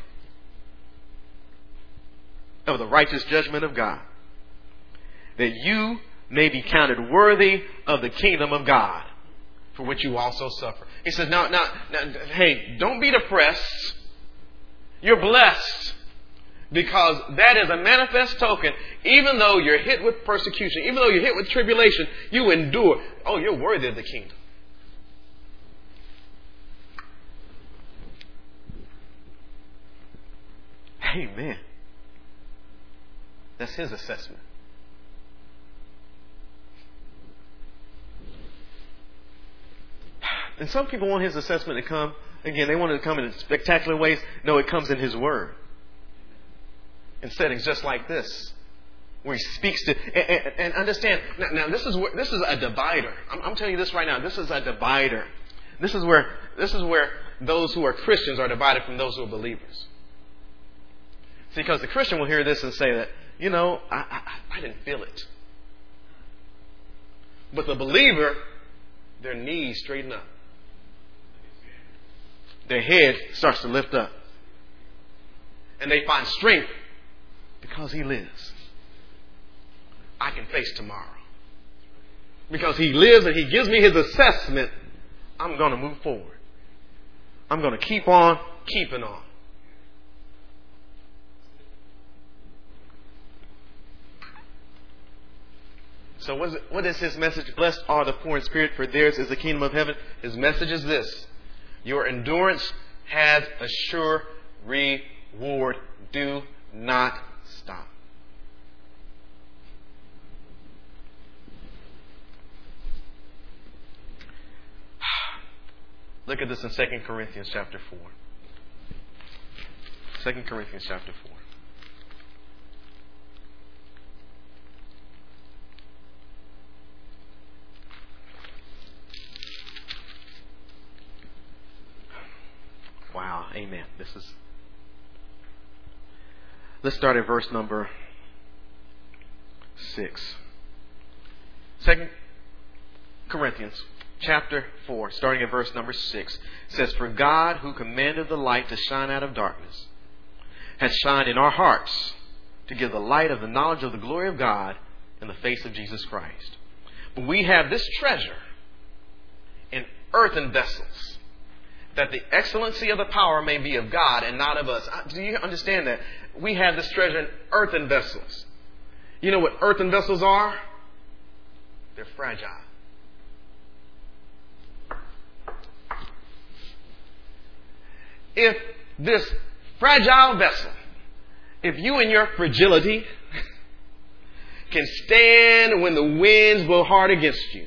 of the righteous judgment of God that you may be counted worthy of the kingdom of God, for which you also suffer. He says, now, now, now hey, don't be depressed. You're blessed because that is a manifest token. Even though you're hit with persecution, even though you're hit with tribulation, you endure. Oh, you're worthy of the kingdom. Amen. That's his assessment. And some people want his assessment to come, again, they want it to come in spectacular ways. No, it comes in his word. In settings just like this, where he speaks to, and, and, and understand, now, now, this is where, this is a divider. I'm, I'm telling you this right now. This is a divider. This is where, this is where those who are Christians are divided from those who are believers. See, because the Christian will hear this and say that, you know, I, I, I didn't feel it. But the believer, their knees straighten up their head starts to lift up. And they find strength because He lives. I can face tomorrow. Because He lives and He gives me His assessment, I'm going to move forward. I'm going to keep on keeping on. So what is, what is his message? Blessed are the poor in spirit, for theirs is the kingdom of heaven. His message is this your endurance has a sure reward. Do not Look at this in 2 Corinthians chapter 4. 2 Corinthians chapter 4. Wow, Amen. This is. Let's start at verse number six. Second Corinthians chapter 4, starting at verse number 6, says, For God, who commanded the light to shine out of darkness, has shined in our hearts to give the light of the knowledge of the glory of God in the face of Jesus Christ. But we have this treasure in earthen vessels that the excellency of the power may be of God and not of us. Do you understand that? We have this treasure in earthen vessels. You know what earthen vessels are? They're fragile. If this fragile vessel, if you and your fragility can stand when the winds blow hard against you,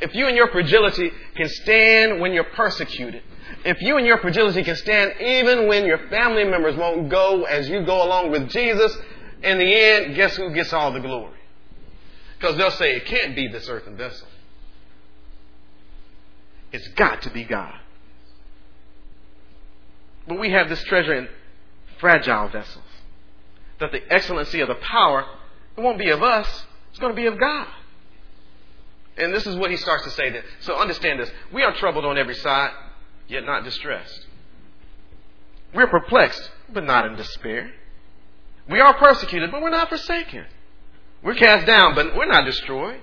if you and your fragility can stand when you're persecuted, if you and your fragility can stand even when your family members won't go as you go along with Jesus, in the end, guess who gets all the glory? Because they'll say, it can't be this earthen vessel. It's got to be God. But we have this treasure in fragile vessels. That the excellency of the power, it won't be of us, it's going to be of God. And this is what he starts to say then. So understand this. We are troubled on every side, yet not distressed. We're perplexed, but not in despair. We are persecuted, but we're not forsaken. We're cast down, but we're not destroyed.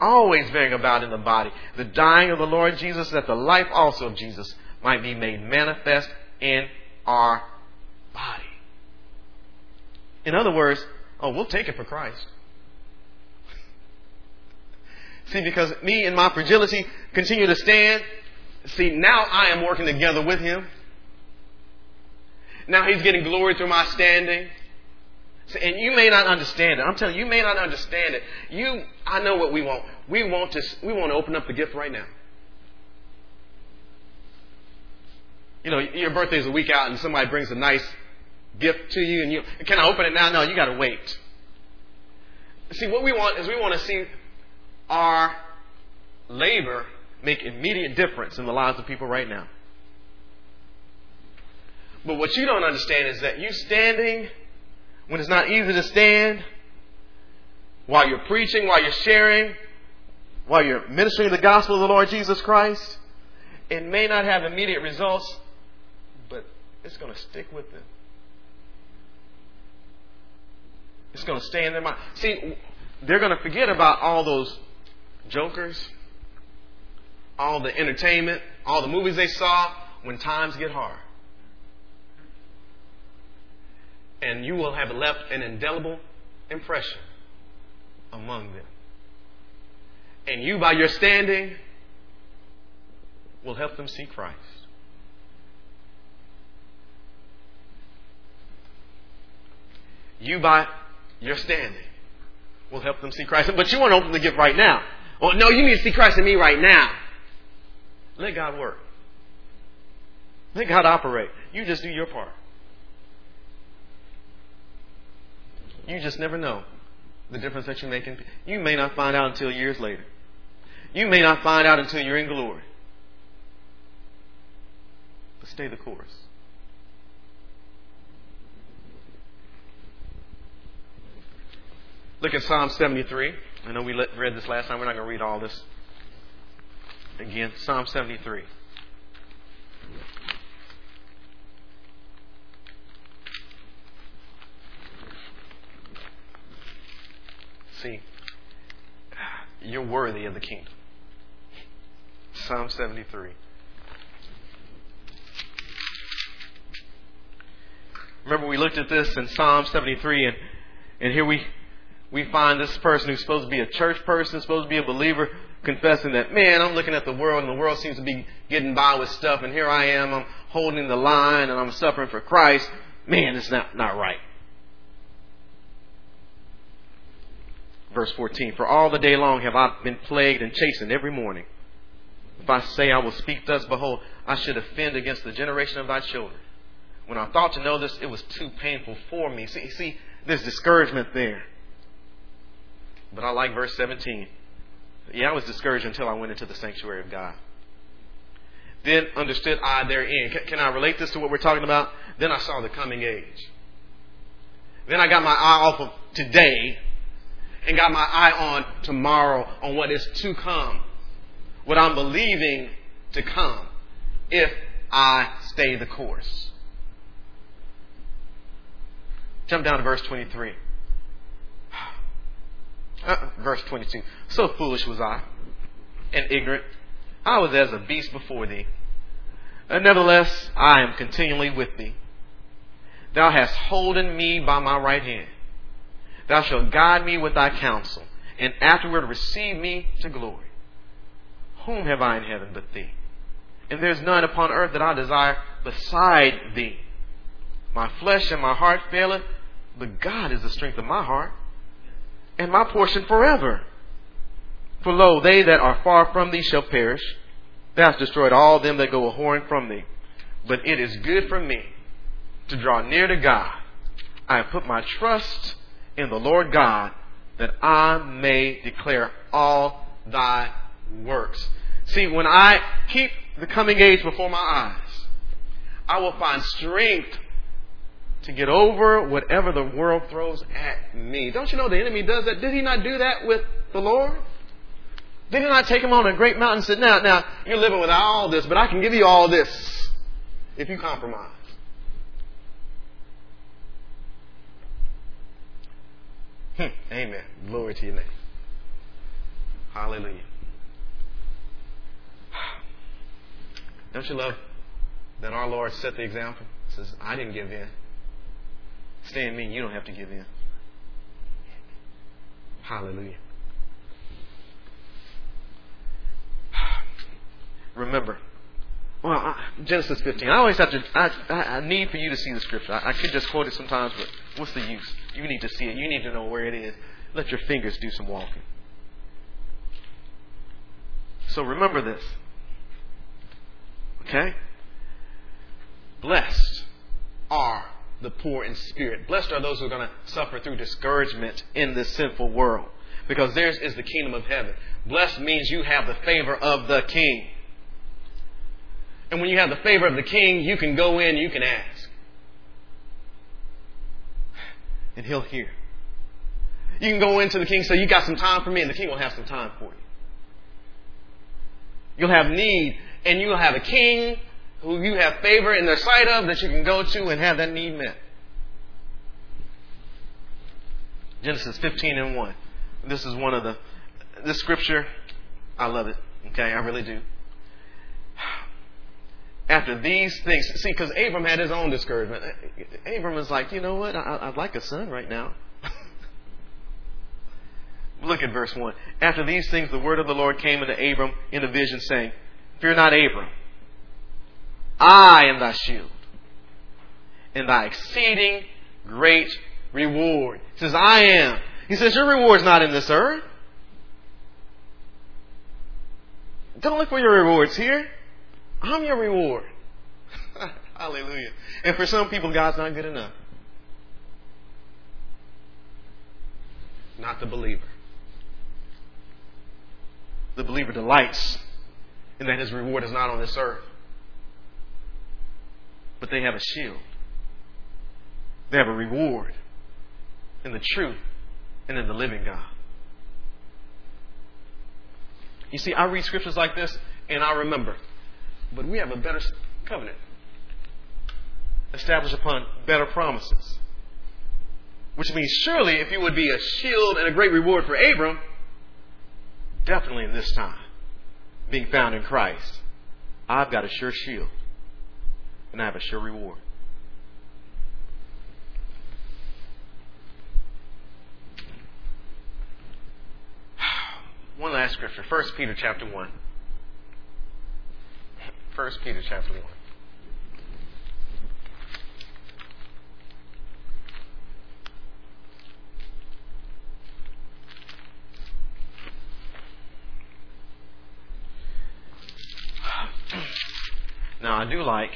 Always bearing about in the body the dying of the Lord Jesus, that the life also of Jesus might be made manifest in our body. In other words, oh, we'll take it for Christ. See, because me and my fragility continue to stand. See, now I am working together with Him. Now He's getting glory through my standing. See, and you may not understand it. I'm telling you, you may not understand it. You, I know what we want. We want to, we want to open up the gift right now. You know, your birthday is a week out and somebody brings a nice gift to you and you, can I open it now? No, you gotta wait. See, what we want is we want to see our labor make immediate difference in the lives of people right now. But what you don't understand is that you standing when it's not easy to stand, while you're preaching, while you're sharing, while you're ministering the gospel of the Lord Jesus Christ, it may not have immediate results, but it's going to stick with them. It's going to stay in their mind. See, they're going to forget about all those jokers, all the entertainment, all the movies they saw when times get hard. And you will have left an indelible impression among them. And you, by your standing, will help them see Christ. You, by your standing, will help them see Christ. But you want to open the gift right now. Well, no, you need to see Christ in me right now. Let God work. Let God operate. You just do your part. You just never know the difference that you make. In, you may not find out until years later. You may not find out until you're in glory. But stay the course. Look at Psalm 73. I know we read this last time. We're not going to read all this again. Psalm 73. See, you're worthy of the kingdom. Psalm 73. Remember, we looked at this in Psalm 73, and, and here we we find this person who's supposed to be a church person, supposed to be a believer, confessing that, man, I'm looking at the world and the world seems to be getting by with stuff, and here I am, I'm holding the line and I'm suffering for Christ. Man, it's not, not right. Verse 14 For all the day long have I been plagued and chastened every morning. If I say I will speak thus, behold, I should offend against the generation of thy children. When I thought to know this, it was too painful for me. See, see, there's discouragement there. But I like verse 17. Yeah, I was discouraged until I went into the sanctuary of God. Then understood I therein. Can, can I relate this to what we're talking about? Then I saw the coming age. Then I got my eye off of today and got my eye on tomorrow, on what is to come. What I'm believing to come if I stay the course. Jump down to verse 23. Uh, verse 22. So foolish was I, and ignorant. I was as a beast before thee. And nevertheless, I am continually with thee. Thou hast holden me by my right hand. Thou shalt guide me with thy counsel, and afterward receive me to glory. Whom have I in heaven but thee? And there is none upon earth that I desire beside thee. My flesh and my heart faileth, but God is the strength of my heart and my portion forever. For lo, they that are far from thee shall perish. Thou hast destroyed all them that go a whoring from thee. But it is good for me to draw near to God. I have put my trust in the Lord God that I may declare all thy works. See, when I keep the coming age before my eyes, I will find strength to get over whatever the world throws at me. Don't you know the enemy does that? Did he not do that with the Lord? Did he not take him on a great mountain and say, now, now, you're living without all this, but I can give you all this if you compromise. Hmm. Amen. Glory to your name. Hallelujah. Don't you love that our Lord set the example? He says, I didn't give in. Stay in me, you don't have to give in. Hallelujah. Remember, well, I, Genesis 15. I always have to, I, I, need for you to see the scripture. I, I could just quote it sometimes, but what's the use? You need to see it. You need to know where it is. Let your fingers do some walking. So remember this. Okay? Blessed are the poor in spirit. Blessed are those who are going to suffer through discouragement in this sinful world. Because theirs is the kingdom of heaven. Blessed means you have the favor of the king. And when you have the favor of the king, you can go in, you can ask. And he'll hear. You can go into the king and say, You got some time for me, and the king will have some time for you. You'll have need, and you'll have a king who you have favor in their sight of that you can go to and have that need met. Genesis 15 and 1. This is one of the, this scripture, I love it. Okay, I really do. After these things, see, because Abram had his own discouragement. Abram was like, you know what? I, would like a son right now. Look at verse 1. After these things, the word of the Lord came unto Abram in a vision, saying, Fear not, Abram. I am thy shield and thy exceeding great reward. He says, I am. He says, Your reward's not in this earth. Don't look for your rewards here. I'm your reward. Hallelujah. And for some people, God's not good enough. Not the believer. The believer delights in that his reward is not on this earth but they have a shield. They have a reward in the truth and in the living God. You see, I read scriptures like this and I remember, but we have a better covenant established upon better promises. Which means, surely, if you would be a shield and a great reward for Abram, definitely in this time, being found in Christ, I've got a sure shield and I have a sure reward. One last scripture. 1 Peter chapter 1. 1 Peter chapter 1. Now, I do like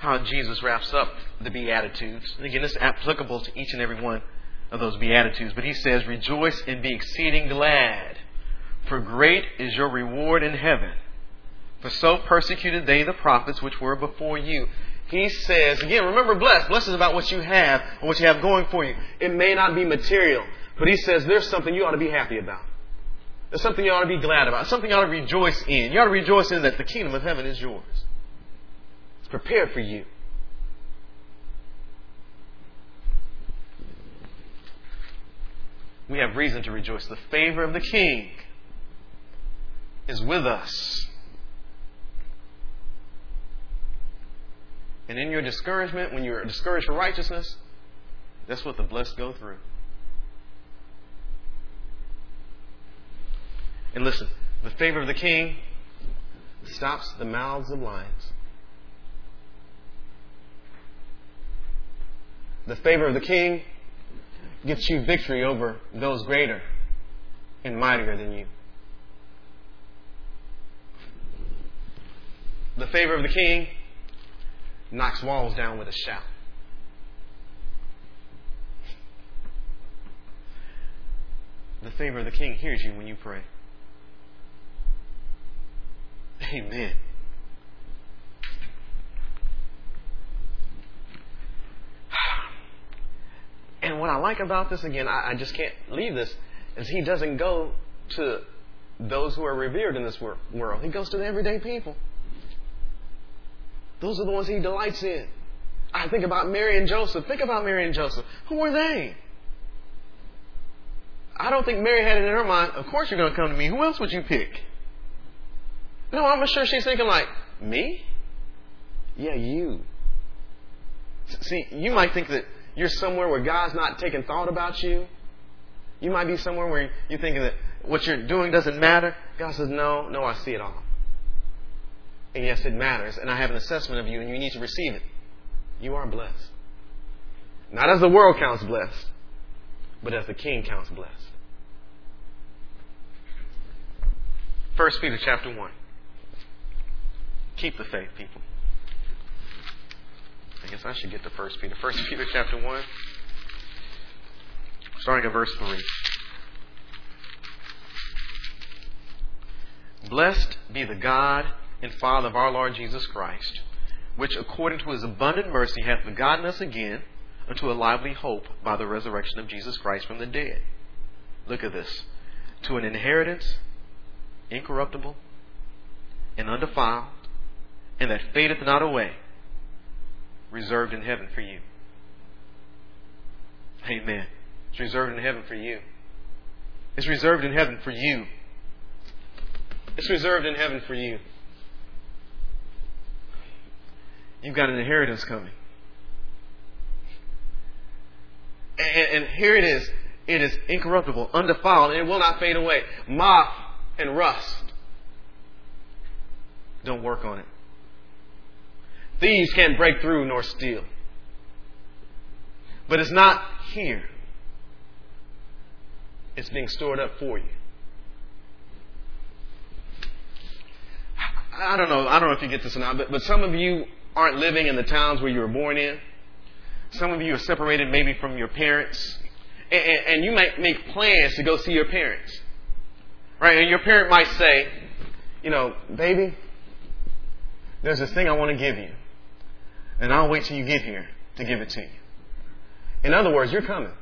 how Jesus wraps up the Beatitudes. And again, it's applicable to each and every one of those Beatitudes. But he says, Rejoice and be exceeding glad, for great is your reward in heaven. For so persecuted they the prophets which were before you. He says, again, remember blessed. Blessed is about what you have and what you have going for you. It may not be material, but he says there's something you ought to be happy about. There's something you ought to be glad about. Something you ought to rejoice in. You ought to rejoice in that the kingdom of heaven is yours prepared for you. We have reason to rejoice. The favor of the King is with us. And in your discouragement, when you're discouraged for righteousness, that's what the blessed go through. And listen, the favor of the king stops the mouths of lions. The favor of the king gets you victory over those greater and mightier than you. The favor of the king knocks walls down with a shout. The favor of the king hears you when you pray. Amen. What I like about this, again, I, I just can't leave this, is he doesn't go to those who are revered in this wor- world. He goes to the everyday people. Those are the ones he delights in. I think about Mary and Joseph. Think about Mary and Joseph. Who were they? I don't think Mary had it in her mind, of course you're going to come to me. Who else would you pick? No, I'm sure she's thinking like, me? Yeah, you. See, you might think that you're somewhere where God's not taking thought about you. You might be somewhere where you're thinking that what you're doing doesn't matter. God says, no, no, I see it all. And yes, it matters. And I have an assessment of you, and you need to receive it. You are blessed. Not as the world counts blessed, but as the king counts blessed. 1 Peter chapter 1. Keep the faith, people. I guess I should get to 1 Peter. 1 Peter chapter 1, starting at verse 3. Blessed be the God and Father of our Lord Jesus Christ, which according to his abundant mercy hath begotten us again unto a lively hope by the resurrection of Jesus Christ from the dead. Look at this. To an inheritance incorruptible and undefiled, and that fadeth not away, reserved in heaven for you. Amen. It's reserved in heaven for you. It's reserved in heaven for you. It's reserved in heaven for you. You've got an inheritance coming. And, and, here it is. It is incorruptible, undefiled, and it will not fade away. Moth and rust don't work on it. Thieves can't break through nor steal. But it's not here. It's being stored up for you. I don't know. I don't know if you get this or not, but, but some of you aren't living in the towns where you were born in. Some of you are separated maybe from your parents. And, and, and you might make plans to go see your parents. Right? And your parent might say, you know, baby, there's this thing I want to give you. And I'll wait till you get here to give it to you. In other words, you're coming.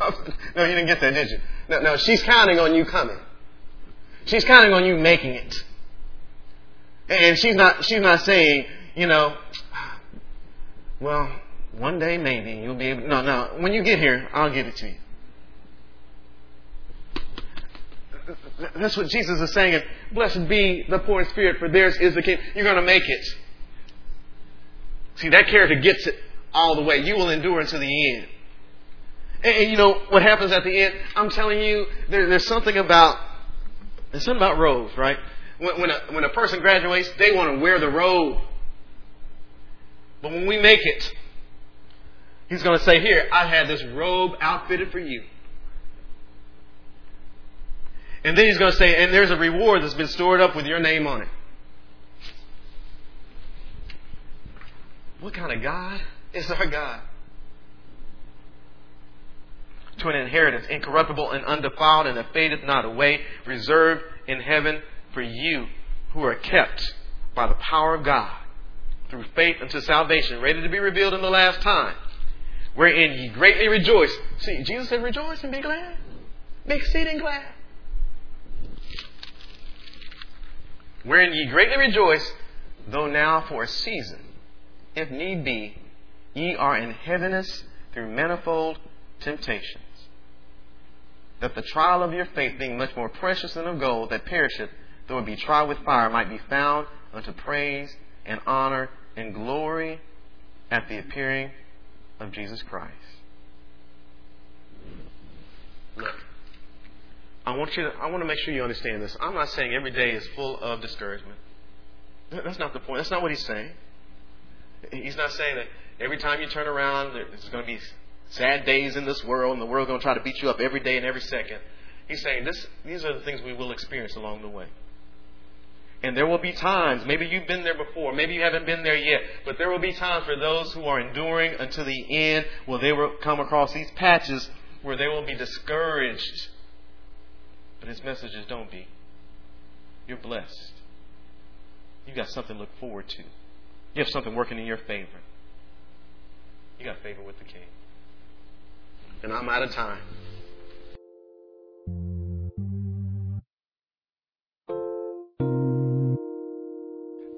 no, you didn't get that, did you? No, no, she's counting on you coming. She's counting on you making it. And she's not, she's not saying, you know, well, one day maybe you'll be able, no, no, when you get here, I'll give it to you. That's what Jesus is saying. Blessed be the poor in spirit, for theirs is the kingdom. You're going to make it. See, that character gets it all the way. You will endure until the end. And, and you know what happens at the end? I'm telling you, there, there's something about there's something about robes, right? When, when, a, when a person graduates, they want to wear the robe. But when we make it, he's going to say, "Here, I had this robe outfitted for you." And then he's going to say, and there's a reward that's been stored up with your name on it. What kind of God is our God? To an inheritance, incorruptible and undefiled, and that fadeth not away, reserved in heaven for you who are kept by the power of God through faith unto salvation, ready to be revealed in the last time, wherein ye greatly rejoice. See, Jesus said, rejoice and be glad. Be exceeding glad. Wherein ye greatly rejoice, though now for a season, if need be, ye are in heaviness through manifold temptations. That the trial of your faith, being much more precious than of gold that perisheth, though it be tried with fire, might be found unto praise and honor and glory at the appearing of Jesus Christ. Look. I want you to, I want to make sure you understand this. I'm not saying every day is full of discouragement. That's not the point. That's not what he's saying. He's not saying that every time you turn around, there's going to be sad days in this world, and the world's going to try to beat you up every day and every second. He's saying this, these are the things we will experience along the way. And there will be times, maybe you've been there before, maybe you haven't been there yet, but there will be times for those who are enduring until the end where they will come across these patches where they will be discouraged but his message is don't be. You're blessed. You've got something to look forward to. You have something working in your favor. You got favor with the King. And I'm out of time.